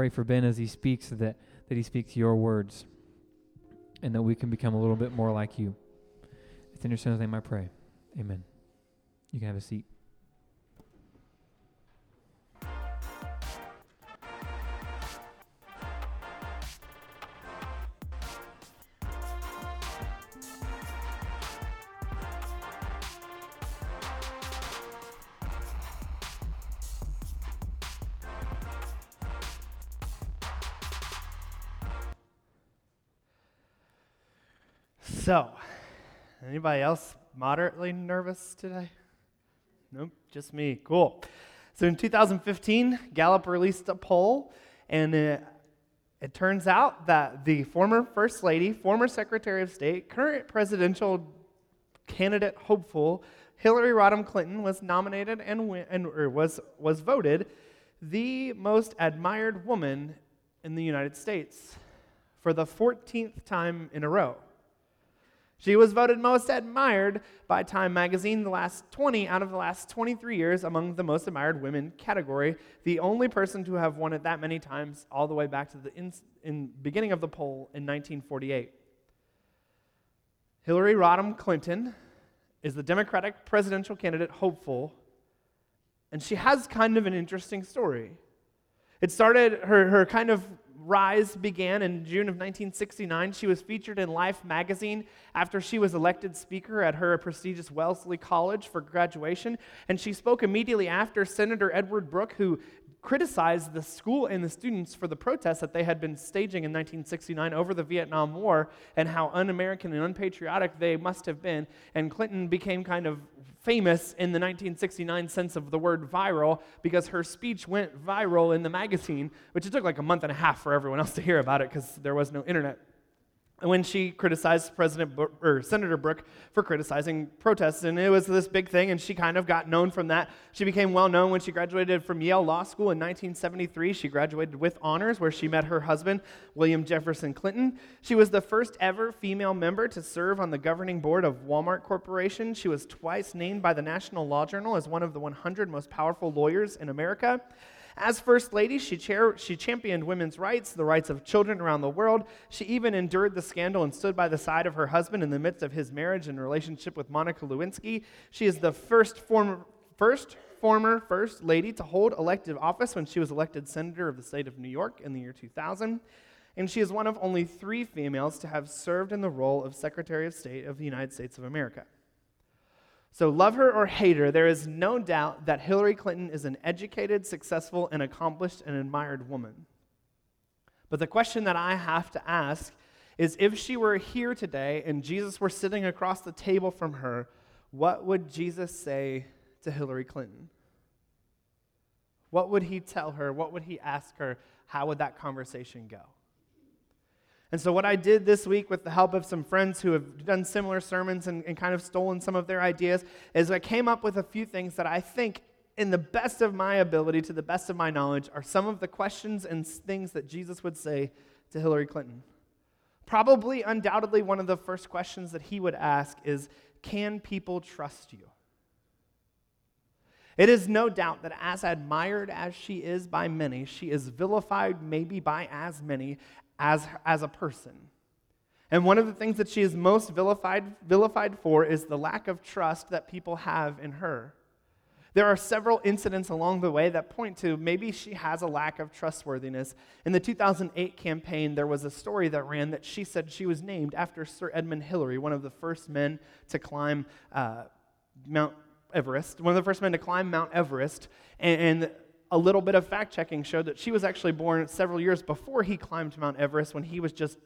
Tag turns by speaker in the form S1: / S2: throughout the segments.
S1: pray for Ben as he speaks that, that he speaks your words and that we can become a little bit more like you. It's in your son's name I pray. Amen. You can have a seat.
S2: Anybody else moderately nervous today? Nope, just me. Cool. So in 2015, Gallup released a poll, and it, it turns out that the former First Lady, former Secretary of State, current presidential candidate hopeful, Hillary Rodham Clinton, was nominated and, win, and was, was voted the most admired woman in the United States for the 14th time in a row. She was voted most admired by Time magazine the last 20 out of the last 23 years among the most admired women category, the only person to have won it that many times all the way back to the in, in beginning of the poll in 1948. Hillary Rodham Clinton is the Democratic presidential candidate hopeful, and she has kind of an interesting story. It started, her, her kind of rise began in June of 1969. She was featured in Life magazine after she was elected speaker at her prestigious Wellesley College for graduation. And she spoke immediately after Senator Edward Brooke, who criticized the school and the students for the protests that they had been staging in 1969 over the Vietnam War and how un American and unpatriotic they must have been. And Clinton became kind of famous in the 1969 sense of the word viral because her speech went viral in the magazine, which it took like a month and a half for everyone else to hear about it because there was no internet when she criticized President or Senator Brooke for criticizing protests, and it was this big thing, and she kind of got known from that. She became well known when she graduated from Yale Law School in 1973. She graduated with honors, where she met her husband, William Jefferson Clinton. She was the first ever female member to serve on the governing board of Walmart Corporation. She was twice named by the National Law Journal as one of the 100 most powerful lawyers in America. As First Lady, she, chair, she championed women's rights, the rights of children around the world. She even endured the scandal and stood by the side of her husband in the midst of his marriage and relationship with Monica Lewinsky. She is the first former, first former First Lady to hold elective office when she was elected Senator of the state of New York in the year 2000. And she is one of only three females to have served in the role of Secretary of State of the United States of America. So, love her or hate her, there is no doubt that Hillary Clinton is an educated, successful, and accomplished and admired woman. But the question that I have to ask is if she were here today and Jesus were sitting across the table from her, what would Jesus say to Hillary Clinton? What would he tell her? What would he ask her? How would that conversation go? And so, what I did this week with the help of some friends who have done similar sermons and, and, kind of stolen some of their ideas is I came up with a few things that I think, in the best of my ability, to the best of my knowledge, are some of the questions and things that Jesus would say to Hillary Clinton. Probably, undoubtedly, one of the first questions that he would ask is Can people trust you? It is no doubt that as admired as she is by many, she is vilified maybe by as many as, as a person. And one of the things that she is most vilified, vilified for is the lack of trust that people have in her. There are several incidents along the way that point to maybe she has a lack of trustworthiness. In the 2008 campaign, there was a story that ran that she said she was named after Sir Edmund Hillary, one of the first men to climb uh, Mount Everest, one of the first men to climb Mount Everest. And, and a little bit of fact checking showed that she was actually born several years before he climbed Mount Everest when he was just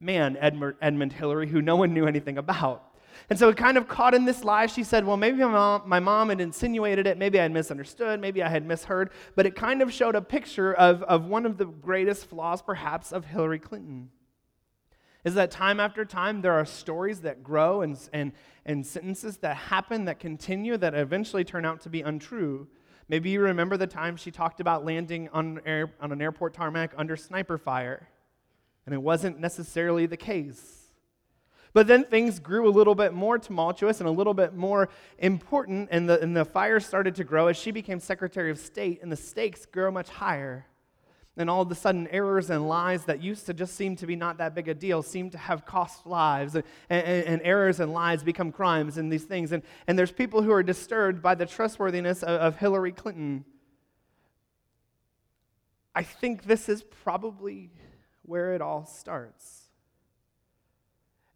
S2: man, Edmund, Edmund Hillary, who no one knew anything about. And so, it kind of caught in this lie, she said, Well, maybe my mom, my mom had insinuated it. Maybe I had misunderstood. Maybe I had misheard. But it kind of showed a picture of, of one of the greatest flaws, perhaps, of Hillary Clinton. Is that time after time, there are stories that grow and, and, and sentences that happen, that continue, that eventually turn out to be untrue. Maybe you remember the time she talked about landing on, air, on an airport tarmac under sniper fire, and it wasn't necessarily the case. But then things grew a little bit more tumultuous and a little bit more important, and the, and the fire started to grow as she became Secretary of State, and the stakes grew much higher. And all of a sudden, errors and lies that used to just seem to be not that big a deal seem to have cost lives. And, and, and errors and lies become crimes and these things. And, and there's people who are disturbed by the trustworthiness of, of Hillary Clinton. I think this is probably where it all starts.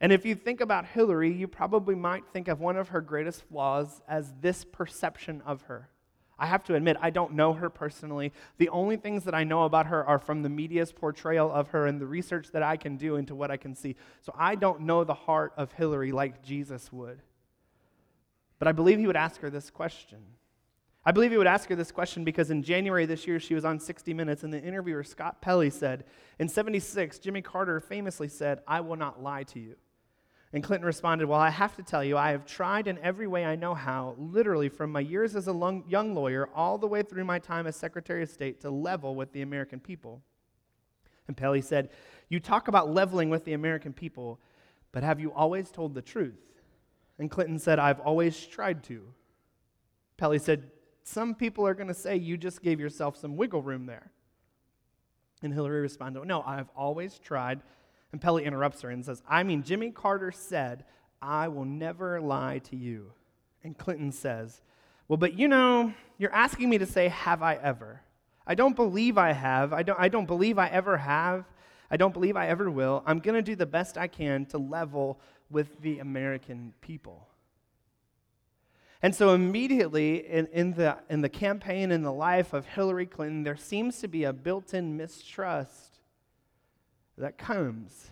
S2: And if you think about Hillary, you probably might think of one of her greatest flaws as this perception of her. I have to admit, I don't know her personally. The only things that I know about her are from the media's portrayal of her and the research that I can do into what I can see. So I don't know the heart of Hillary like Jesus would. But I believe he would ask her this question. I believe he would ask her this question because in January this year, she was on 60 Minutes, and the interviewer, Scott Pelley, said, In 76, Jimmy Carter famously said, I will not lie to you. And Clinton responded, Well, I have to tell you, I have tried in every way I know how, literally from my years as a young lawyer all the way through my time as Secretary of State, to level with the American people. And Pelley said, You talk about leveling with the American people, but have you always told the truth? And Clinton said, I've always tried to. Pelley said, Some people are going to say you just gave yourself some wiggle room there. And Hillary responded, No, I've always tried and Pelley interrupts her and says, I mean, Jimmy Carter said, I will never lie to you. And Clinton says, Well, but you know, you're asking me to say, Have I ever? I don't believe I have. I don't, I don't believe I ever have. I don't believe I ever will. I'm going to do the best I can to level with the American people. And so, immediately in, in, the, in the campaign, in the life of Hillary Clinton, there seems to be a built in mistrust that comes.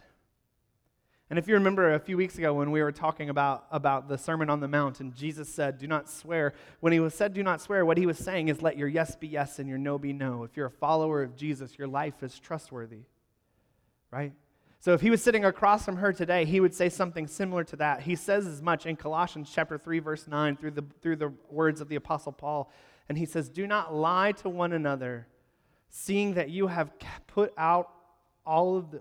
S2: And if you remember a few weeks ago when we were talking about, about the Sermon on the Mount and Jesus said, Do not swear, when he was said, Do not swear, what he was saying is let your yes be yes and your no be no. If you're a follower of Jesus, your life is trustworthy, right? So if he was sitting across from her today, he would say something similar to that. He says as much in Colossians chapter 3 verse 9 through the through the words of the apostle Paul, and he says, "Do not lie to one another, seeing that you have put out all of the.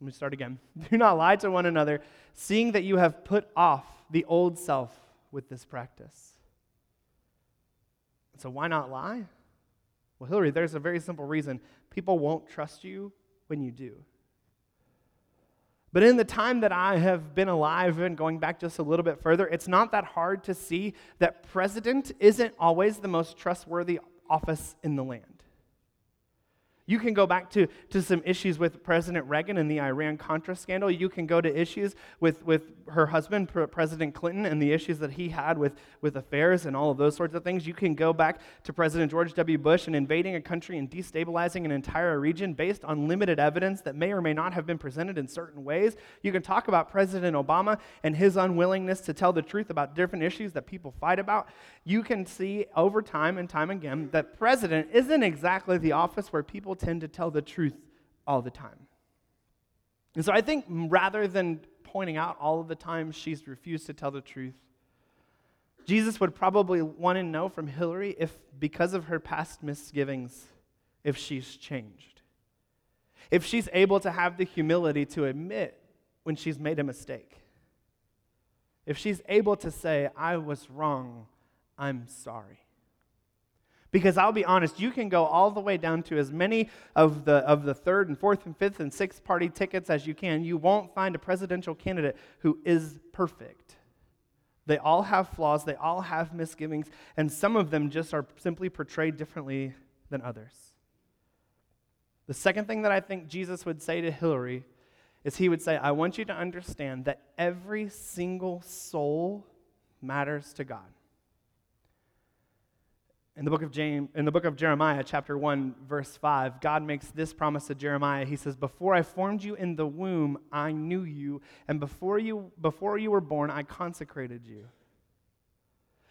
S2: Let me start again. Do not lie to one another, seeing that you have put off the old self with this practice. So, why not lie? Well, Hillary, there's a very simple reason. People won't trust you when you do. But in the time that I have been alive and going back just a little bit further, it's not that hard to see that president isn't always the most trustworthy office in the land. You can go back to, to some issues with President Reagan and the Iran Contra scandal. You can go to issues with, with her husband, President Clinton, and the issues that he had with, with affairs and all of those sorts of things. You can go back to President George W. Bush and invading a country and destabilizing an entire region based on limited evidence that may or may not have been presented in certain ways. You can talk about President Obama and his unwillingness to tell the truth about different issues that people fight about. You can see over time and time again that president isn't exactly the office where people tend to tell the truth all the time. And so I think rather than pointing out all of the times she's refused to tell the truth, Jesus would probably want to know from Hillary if, because of her past misgivings, if she's changed. If she's able to have the humility to admit when she's made a mistake. If she's able to say, I was wrong, I'm sorry. Because I'll be honest, you can go all the way down to as many of the, of the third and fourth and fifth and sixth party tickets as you can. You won't find a presidential candidate who is perfect. They all have flaws, they all have misgivings, and some of them just are simply portrayed differently than others. The second thing that I think Jesus would say to Hillary is he would say, I want you to understand that every single soul matters to God. In the book of James, in the book of Jeremiah, chapter 1, verse 5, God makes this promise to Jeremiah. He says, Before I formed you in the womb, I knew you, and before you, before you were born, I consecrated you.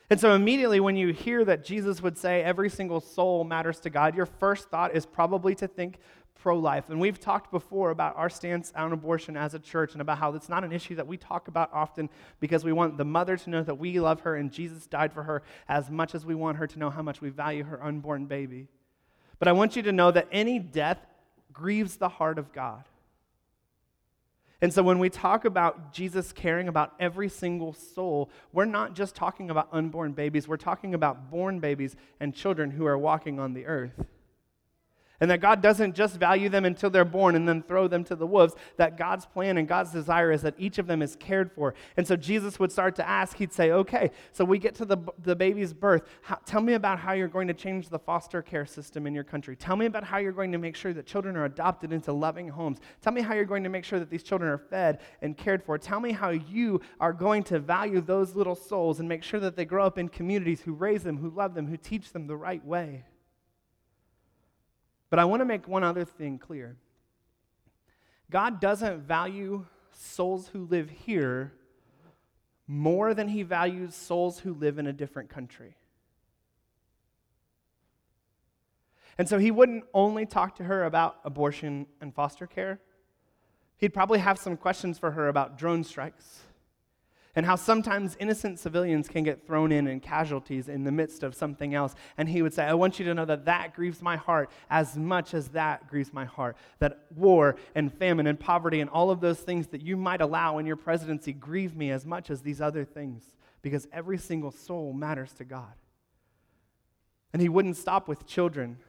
S2: And so, immediately, when you hear that Jesus would say every single soul matters to God, your first thought is probably to think pro life. And we've talked before about our stance on abortion as a church and about how it's not an issue that we talk about often because we want the mother to know that we love her and Jesus died for her as much as we want her to know how much we value her unborn baby. But I want you to know that any death grieves the heart of God. And so when we talk about Jesus caring about every single soul, we're not just talking about unborn babies, we're talking about born babies and children who are walking on the earth. And that God doesn't just value them until they're born and then throw them to the wolves. That God's plan and God's desire is that each of them is cared for. And so Jesus would start to ask, he'd say, okay, so we get to the, the baby's birth. How, tell me about how you're going to change the foster care system in your country. Tell me about how you're going to make sure that children are adopted into loving homes. Tell me how you're going to make sure that these children are fed and cared for. Tell me how you are going to value those little souls and make sure that they grow up in communities who raise them, who love them, who teach them the right way. But I want to make one other thing clear God doesn't value souls who live here more than he values souls who live in a different country. And so he wouldn't only talk to her about abortion and foster care. He'd probably have some questions for her about drone strikes and how sometimes innocent civilians can get thrown in and casualties in the midst of something else. And he would say, I want you to know that that grieves my heart as much as that grieves my heart. That war and famine and poverty and all of those things that you might allow in your presidency grieve me as much as these other things because every single soul matters to God. And he wouldn't stop with children.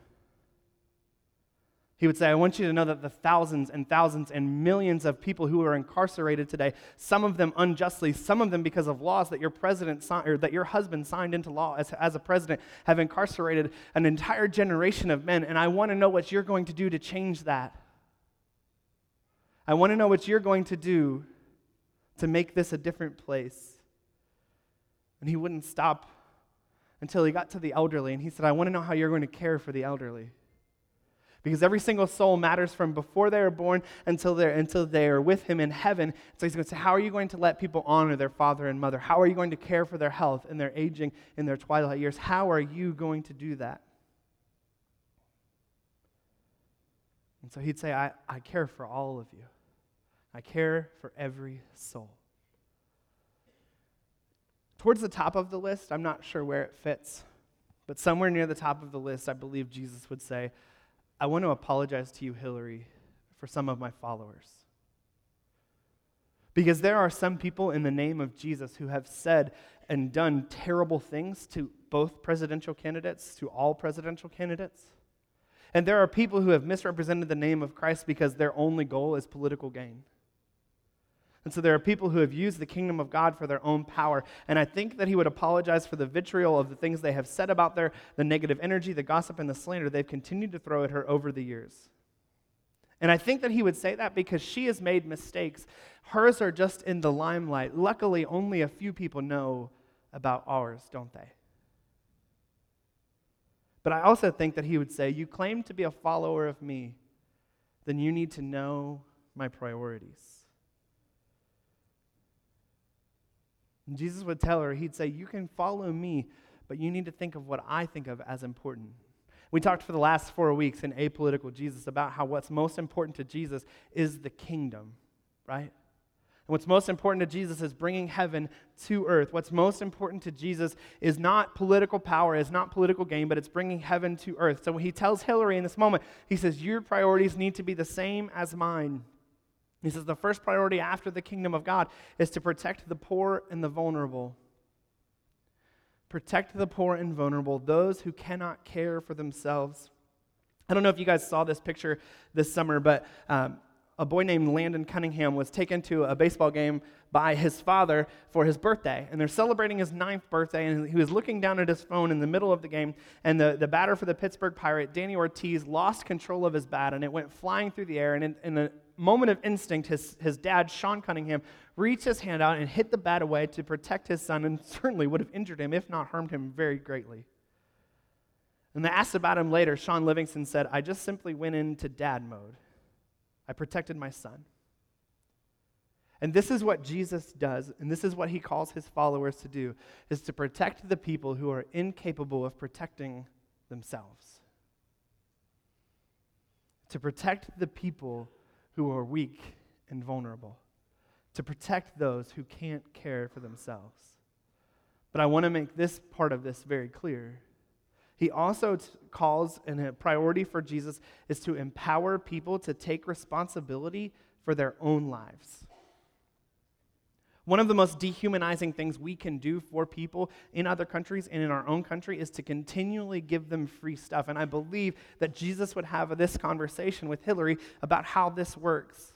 S2: He would say, I want you to know that the thousands and thousands and millions of people who are incarcerated today, some of them unjustly, some of them because of laws that your president signed, or that your husband signed into law as, as a president, have incarcerated an entire generation of men. And I want to know what you're going to do to change that. I want to know what you're going to do to make this a different place. And he wouldn't stop until he got to the elderly. And he said, I want to know how you're going to care for the elderly. Because every single soul matters from before they are born until they're, until they are with him in heaven. So he's going to say, How are you going to let people honor their father and mother? How are you going to care for their health and their aging in their twilight years? How are you going to do that? And so he'd say, I, I care for all of you. I care for every soul. Towards the top of the list, I'm not sure where it fits, but somewhere near the top of the list, I believe Jesus would say, I want to apologize to you, Hillary, for some of my followers. Because there are some people in the name of Jesus who have said and done terrible things to both presidential candidates, to all presidential candidates. And there are people who have misrepresented the name of Christ because their only goal is political gain. And so there are people who have used the kingdom of God for their own power. And I think that he would apologize for the vitriol of the things they have said about their, the negative energy, the gossip, and the slander they've continued to throw at her over the years. And I think that he would say that because she has made mistakes. Hers are just in the limelight. Luckily, only a few people know about ours, don't they? But I also think that he would say, You claim to be a follower of me, then you need to know my priorities. And Jesus would tell her, He'd say, You can follow me, but you need to think of what I think of as important. We talked for the last four weeks in Apolitical Jesus about how what's most important to Jesus is the kingdom, right? And what's most important to Jesus is bringing heaven to earth. What's most important to Jesus is not political power, is not political gain, but it's bringing heaven to earth. So when he tells Hillary in this moment, he says, Your priorities need to be the same as mine. He says the first priority after the kingdom of God is to protect the poor and the vulnerable. Protect the poor and vulnerable, those who cannot care for themselves. I don't know if you guys saw this picture this summer, but um, a boy named Landon Cunningham was taken to a baseball game by his father for his birthday. And they're celebrating his ninth birthday, and he was looking down at his phone in the middle of the game. And the, the batter for the Pittsburgh Pirate, Danny Ortiz, lost control of his bat, and it went flying through the air. And in, in the moment of instinct, his, his dad, Sean Cunningham, reached his hand out and hit the bat away to protect his son, and certainly would have injured him, if not harmed him very greatly. And they asked about him later. Sean Livingston said, I just simply went into dad mode. I protected my son. And this is what Jesus does, and this is what he calls his followers to do, is to protect the people who are incapable of protecting themselves. To protect the people who are weak and vulnerable. To protect those who can't care for themselves. But I want to make this part of this very clear. He also t- calls, and a priority for Jesus is to empower people to take responsibility for their own lives. One of the most dehumanizing things we can do for people in other countries and in our own country is to continually give them free stuff. And I believe that Jesus would have this conversation with Hillary about how this works.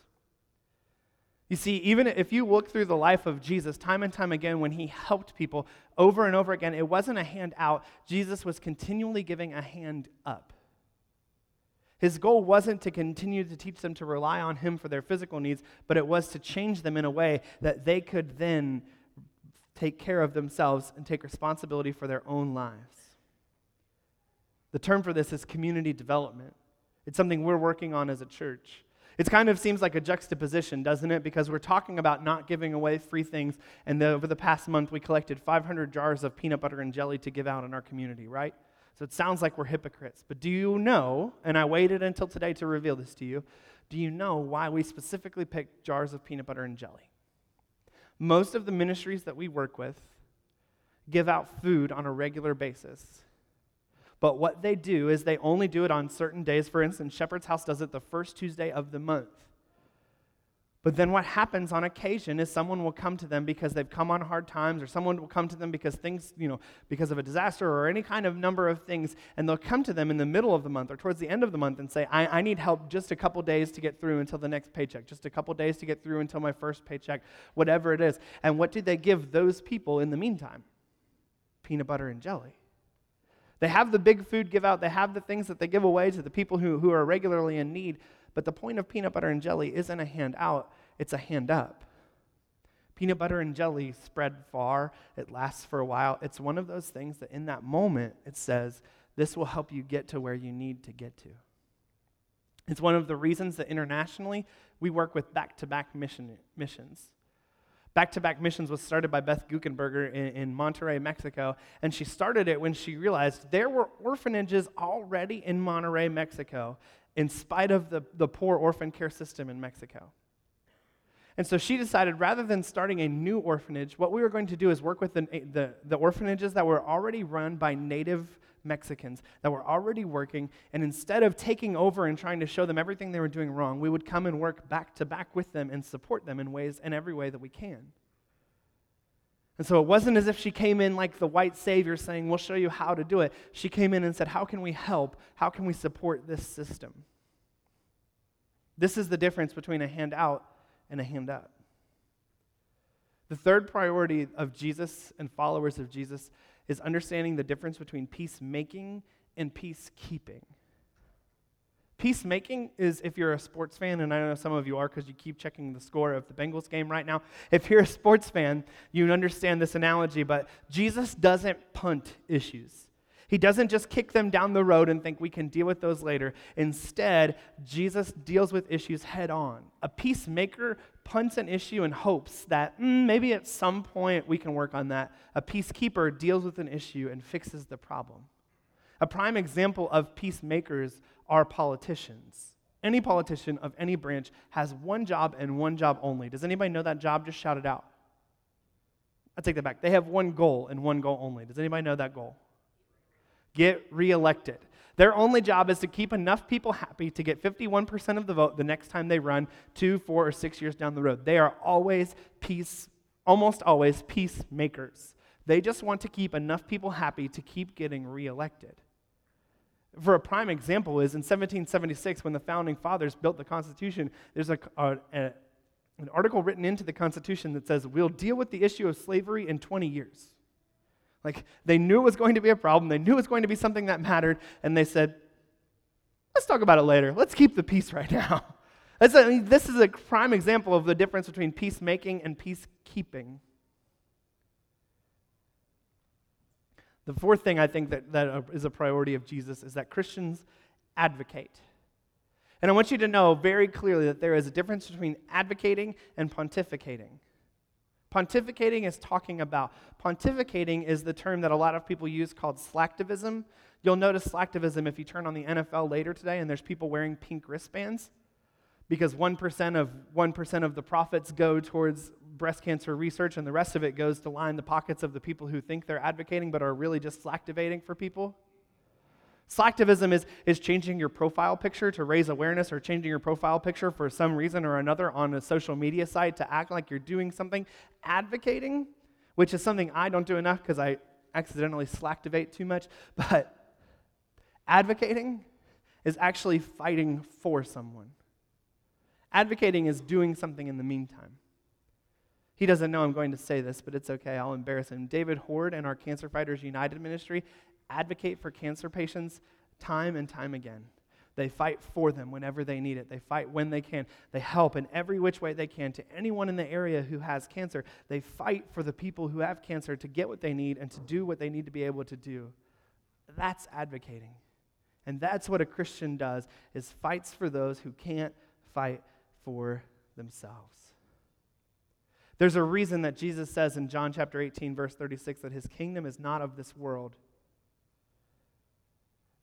S2: You see, even if you look through the life of Jesus, time and time again, when he helped people over and over again, it wasn't a hand out. Jesus was continually giving a hand up. His goal wasn't to continue to teach them to rely on him for their physical needs, but it was to change them in a way that they could then take care of themselves and take responsibility for their own lives. The term for this is community development. It's something we're working on as a church. It kind of seems like a juxtaposition, doesn't it? Because we're talking about not giving away free things, and the, over the past month, we collected 500 jars of peanut butter and jelly to give out in our community, right? So it sounds like we're hypocrites. But do you know, and I waited until today to reveal this to you, do you know why we specifically picked jars of peanut butter and jelly? Most of the ministries that we work with give out food on a regular basis. But what they do is they only do it on certain days. For instance, Shepherd's House does it the first Tuesday of the month. But then what happens on occasion is someone will come to them because they've come on hard times, or someone will come to them because things, you know, because of a disaster or any kind of number of things, and they'll come to them in the middle of the month or towards the end of the month and say, I, I need help just a couple days to get through until the next paycheck, just a couple days to get through until my first paycheck, whatever it is. And what do they give those people in the meantime? Peanut butter and jelly. They have the big food give out, they have the things that they give away to the people who, who are regularly in need. But the point of peanut butter and jelly isn't a hand out, it's a hand up. Peanut butter and jelly spread far, it lasts for a while. It's one of those things that in that moment it says, this will help you get to where you need to get to. It's one of the reasons that internationally we work with back to back missions. Back to Back Missions was started by Beth Guckenberger in, in Monterrey, Mexico, and she started it when she realized there were orphanages already in Monterrey, Mexico, in spite of the, the poor orphan care system in Mexico. And so she decided rather than starting a new orphanage, what we were going to do is work with the, the, the orphanages that were already run by native Mexicans that were already working, and instead of taking over and trying to show them everything they were doing wrong, we would come and work back to back with them and support them in ways in every way that we can. And so it wasn't as if she came in like the white savior saying, We'll show you how to do it. She came in and said, How can we help? How can we support this system? This is the difference between a hand out and a hand up. The third priority of Jesus and followers of Jesus is understanding the difference between peacemaking and peacekeeping. Peacemaking is if you're a sports fan, and I know some of you are because you keep checking the score of the Bengals game right now. If you're a sports fan, you understand this analogy, but Jesus doesn't punt issues. He doesn't just kick them down the road and think we can deal with those later. Instead, Jesus deals with issues head on. A peacemaker punts an issue and hopes that mm, maybe at some point we can work on that. A peacekeeper deals with an issue and fixes the problem. A prime example of peacemakers are politicians. Any politician of any branch has one job and one job only. Does anybody know that job? Just shout it out. I take that back. They have one goal and one goal only. Does anybody know that goal? Get reelected. Their only job is to keep enough people happy to get 51% of the vote the next time they run two, four, or six years down the road. They are always peace, almost always peacemakers. They just want to keep enough people happy to keep getting reelected. For a prime example is in 1776 when the founding fathers built the Constitution, there's a, a, a, an article written into the Constitution that says, We'll deal with the issue of slavery in 20 years. Like they knew it was going to be a problem, they knew it was going to be something that mattered, and they said, let's talk about it later. Let's keep the peace right now. Mean, this is a prime example of the difference between peacemaking and peacekeeping. The fourth thing I think that, that is a priority of Jesus is that Christians advocate. And I want you to know very clearly that there is a difference between advocating and pontificating. Pontificating is talking about. Pontificating is the term that a lot of people use called slacktivism. You'll notice slacktivism if you turn on the NFL later today and there's people wearing pink wristbands because 1% of 1% of the profits go towards breast cancer research and the rest of it goes to line the pockets of the people who think they're advocating but are really just slacktivating for people. Slacktivism is, is changing your profile picture to raise awareness or changing your profile picture for some reason or another on a social media site to act like you're doing something. Advocating, which is something I don't do enough because I accidentally slacktivate too much, but advocating is actually fighting for someone. Advocating is doing something in the meantime. He doesn't know I'm going to say this, but it's okay. I'll embarrass him. David Horde and our Cancer Fighters United ministry advocate for cancer patients time and time again. They fight for them whenever they need it. They fight when they can. They help in every which way they can to anyone in the area who has cancer. They fight for the people who have cancer to get what they need and to do what they need to be able to do. That's advocating. And that's what a Christian does is fights for those who can't fight for themselves. There's a reason that Jesus says in John chapter 18 verse 36 that his kingdom is not of this world.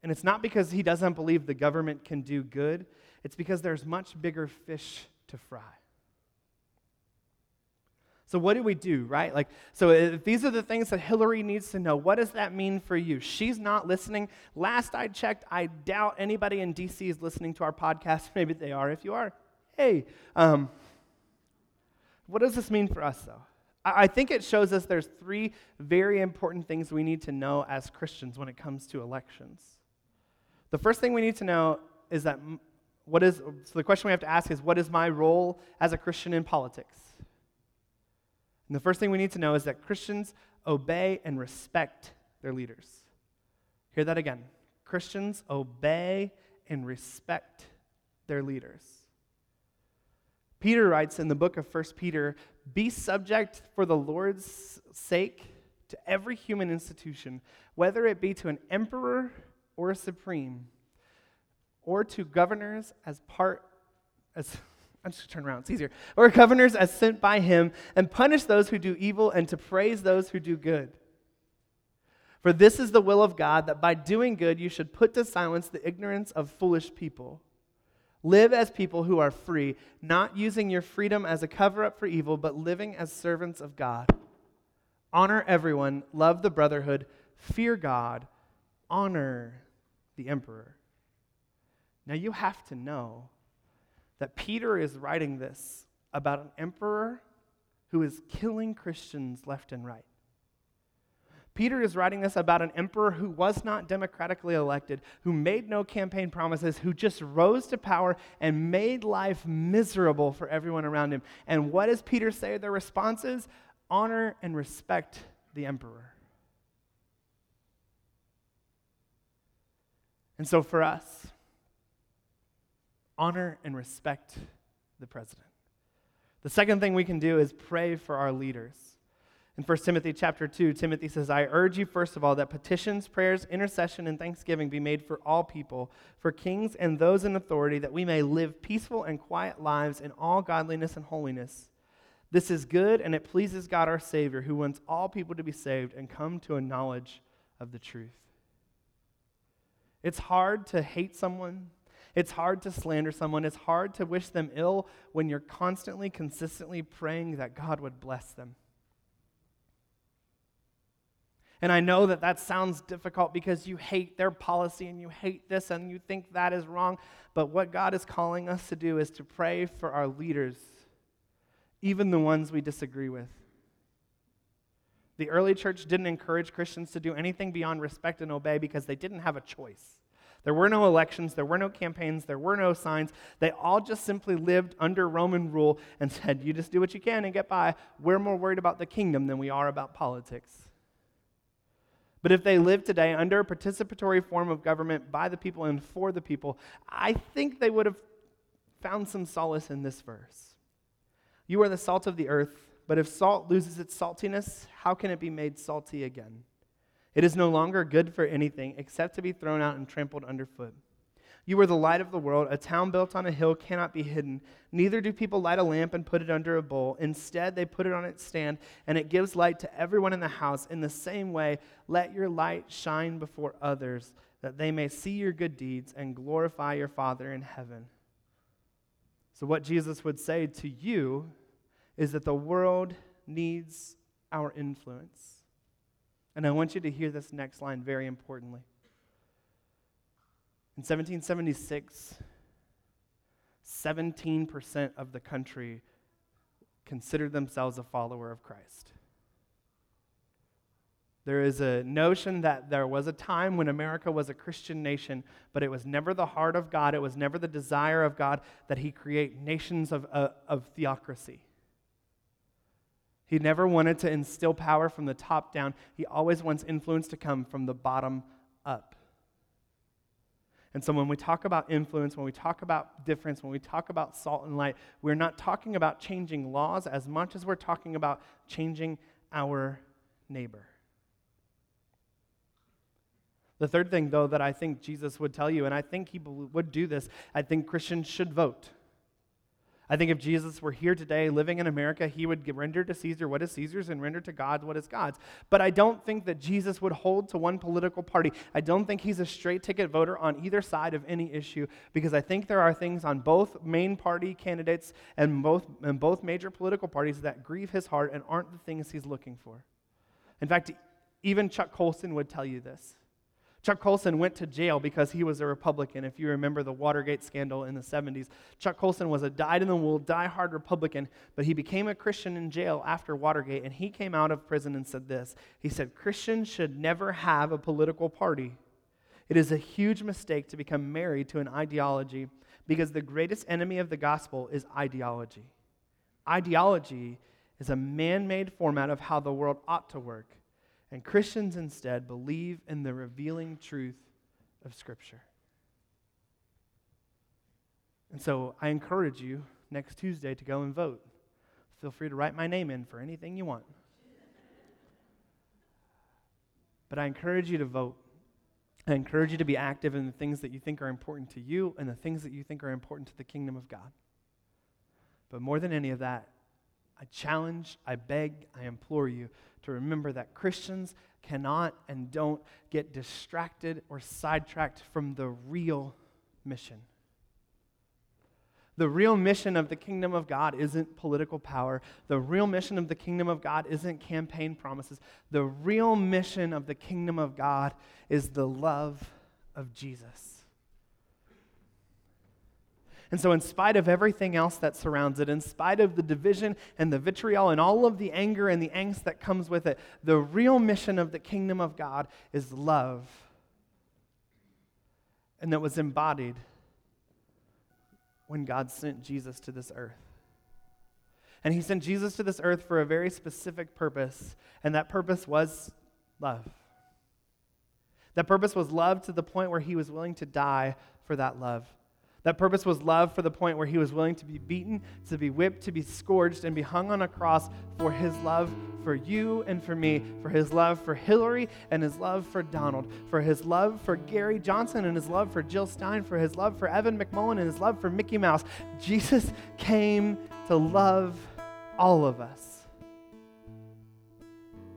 S2: And it's not because he doesn't believe the government can do good, it's because there's much bigger fish to fry. So, what do we do, right? Like, so if these are the things that Hillary needs to know, what does that mean for you? She's not listening. Last I checked, I doubt anybody in DC is listening to our podcast. Maybe they are. If you are, hey. Um, what does this mean for us, though? I think it shows us there's three very important things we need to know as Christians when it comes to elections. The first thing we need to know is that what is, so the question we have to ask is, what is my role as a Christian in politics? And the first thing we need to know is that Christians obey and respect their leaders. Hear that again. Christians obey and respect their leaders. Peter writes in the book of 1 Peter Be subject for the Lord's sake to every human institution, whether it be to an emperor or a supreme, or to governors as part, as I'm just turn around, it's easier, or governors as sent by him, and punish those who do evil and to praise those who do good. For this is the will of God, that by doing good you should put to silence the ignorance of foolish people. Live as people who are free, not using your freedom as a cover up for evil, but living as servants of God. Honor everyone, love the brotherhood, fear God, honor the emperor. Now you have to know that Peter is writing this about an emperor who is killing Christians left and right. Peter is writing this about an emperor who was not democratically elected, who made no campaign promises, who just rose to power and made life miserable for everyone around him. And what does Peter say their response is? Honor and respect the emperor. And so for us, honor and respect the president. The second thing we can do is pray for our leaders. In 1 Timothy chapter 2, Timothy says, I urge you, first of all, that petitions, prayers, intercession, and thanksgiving be made for all people, for kings and those in authority, that we may live peaceful and quiet lives in all godliness and holiness. This is good, and it pleases God our Savior, who wants all people to be saved and come to a knowledge of the truth. It's hard to hate someone. It's hard to slander someone. It's hard to wish them ill when you're constantly, consistently praying that God would bless them. And I know that that sounds difficult because you hate their policy and you hate this and you think that is wrong. But what God is calling us to do is to pray for our leaders, even the ones we disagree with. The early church didn't encourage Christians to do anything beyond respect and obey because they didn't have a choice. There were no elections, there were no campaigns, there were no signs. They all just simply lived under Roman rule and said, You just do what you can and get by. We're more worried about the kingdom than we are about politics. But if they lived today under a participatory form of government by the people and for the people, I think they would have found some solace in this verse. You are the salt of the earth, but if salt loses its saltiness, how can it be made salty again? It is no longer good for anything except to be thrown out and trampled underfoot. You are the light of the world. A town built on a hill cannot be hidden. Neither do people light a lamp and put it under a bowl. Instead, they put it on its stand, and it gives light to everyone in the house. In the same way, let your light shine before others, that they may see your good deeds and glorify your Father in heaven. So, what Jesus would say to you is that the world needs our influence. And I want you to hear this next line very importantly. In 1776, 17% of the country considered themselves a follower of Christ. There is a notion that there was a time when America was a Christian nation, but it was never the heart of God, it was never the desire of God that He create nations of, uh, of theocracy. He never wanted to instill power from the top down, He always wants influence to come from the bottom up. And so when we talk about influence, when we talk about difference, when we talk about salt and light, we're not talking about changing laws as much as we're talking about changing our neighbor. The third thing, though, that I think Jesus would tell you, and I think he would do this, I think Christians should vote. I think if Jesus were here today living in America, he would render to Caesar what is Caesar's and render to God what is God's. But I don't think that Jesus would hold to one political party. I don't think he's a straight ticket voter on either side of any issue because I think there are things on both main party candidates and both, and both major political parties that grieve his heart and aren't the things he's looking for. In fact, even Chuck Colson would tell you this. Chuck Colson went to jail because he was a Republican. If you remember the Watergate scandal in the 70s, Chuck Colson was a dyed in the wool, die-hard Republican, but he became a Christian in jail after Watergate, and he came out of prison and said this. He said, Christians should never have a political party. It is a huge mistake to become married to an ideology because the greatest enemy of the gospel is ideology. Ideology is a man made format of how the world ought to work. And Christians instead believe in the revealing truth of Scripture. And so I encourage you next Tuesday to go and vote. Feel free to write my name in for anything you want. But I encourage you to vote. I encourage you to be active in the things that you think are important to you and the things that you think are important to the kingdom of God. But more than any of that, I challenge, I beg, I implore you to remember that Christians cannot and don't get distracted or sidetracked from the real mission. The real mission of the kingdom of God isn't political power. The real mission of the kingdom of God isn't campaign promises. The real mission of the kingdom of God is the love of Jesus. And so, in spite of everything else that surrounds it, in spite of the division and the vitriol and all of the anger and the angst that comes with it, the real mission of the kingdom of God is love. And that was embodied when God sent Jesus to this earth. And he sent Jesus to this earth for a very specific purpose, and that purpose was love. That purpose was love to the point where he was willing to die for that love. That purpose was love for the point where he was willing to be beaten, to be whipped, to be scourged, and be hung on a cross for his love for you and for me, for his love for Hillary and his love for Donald, for his love for Gary Johnson and his love for Jill Stein, for his love for Evan McMullin and his love for Mickey Mouse. Jesus came to love all of us.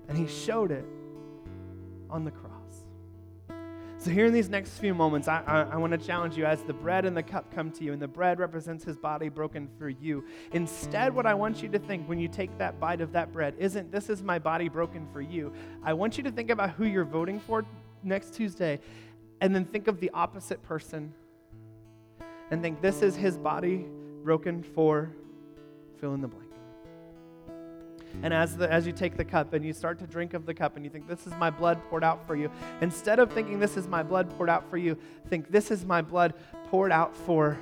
S2: And he showed it on the cross. So, here in these next few moments, I, I, I want to challenge you as the bread and the cup come to you, and the bread represents his body broken for you. Instead, what I want you to think when you take that bite of that bread isn't, this is my body broken for you. I want you to think about who you're voting for next Tuesday, and then think of the opposite person, and think, this is his body broken for fill in the blank. And as, the, as you take the cup and you start to drink of the cup and you think, This is my blood poured out for you, instead of thinking, This is my blood poured out for you, think, This is my blood poured out for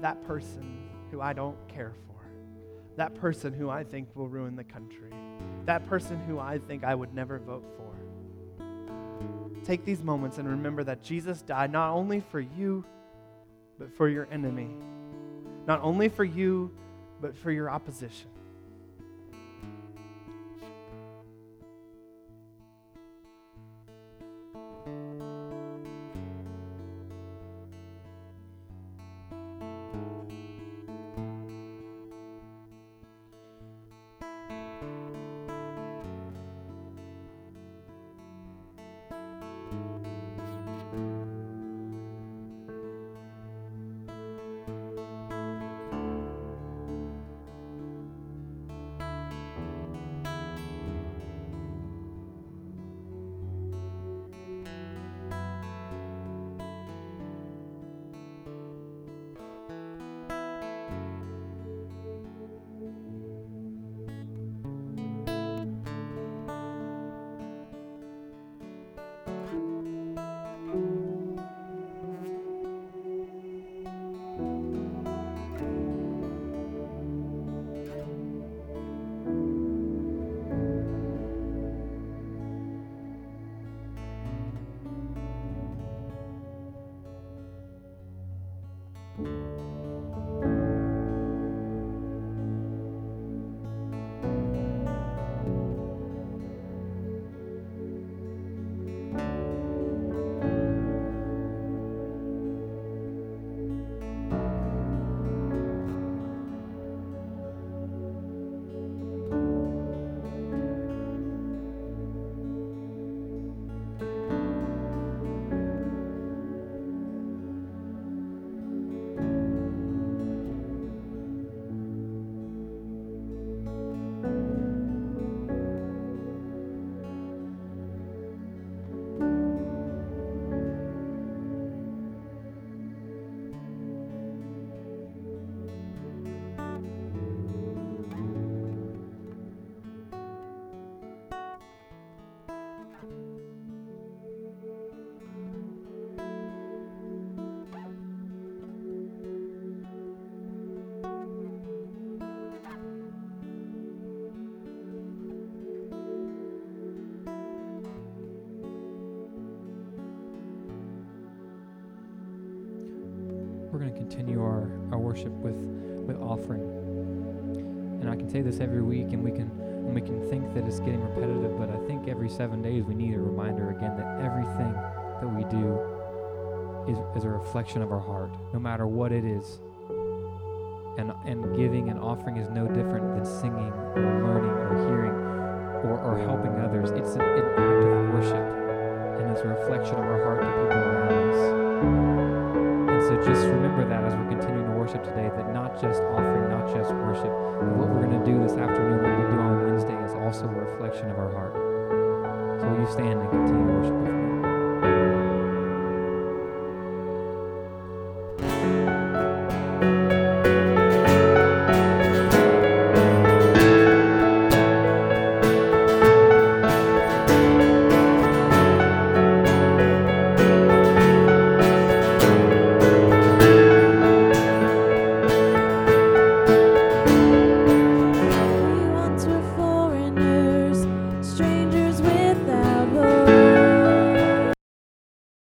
S2: that person who I don't care for, that person who I think will ruin the country, that person who I think I would never vote for. Take these moments and remember that Jesus died not only for you, but for your enemy. Not only for you, but for your opposition.
S1: Worship with, with offering. And I can say this every week, and we can and we can think that it's getting repetitive, but I think every seven days we need a reminder again that everything that we do is, is a reflection of our heart, no matter what it is. And, and giving and offering is no different than singing or learning or hearing or, or helping others. It's an, an act of worship, and it's a reflection of our heart to people around us. And so just remember that as we're continuing worship today, that not just offering, not just worship, but what we're going to do this afternoon, what we do on Wednesday, is also a reflection of our heart. So will you stand and continue worship?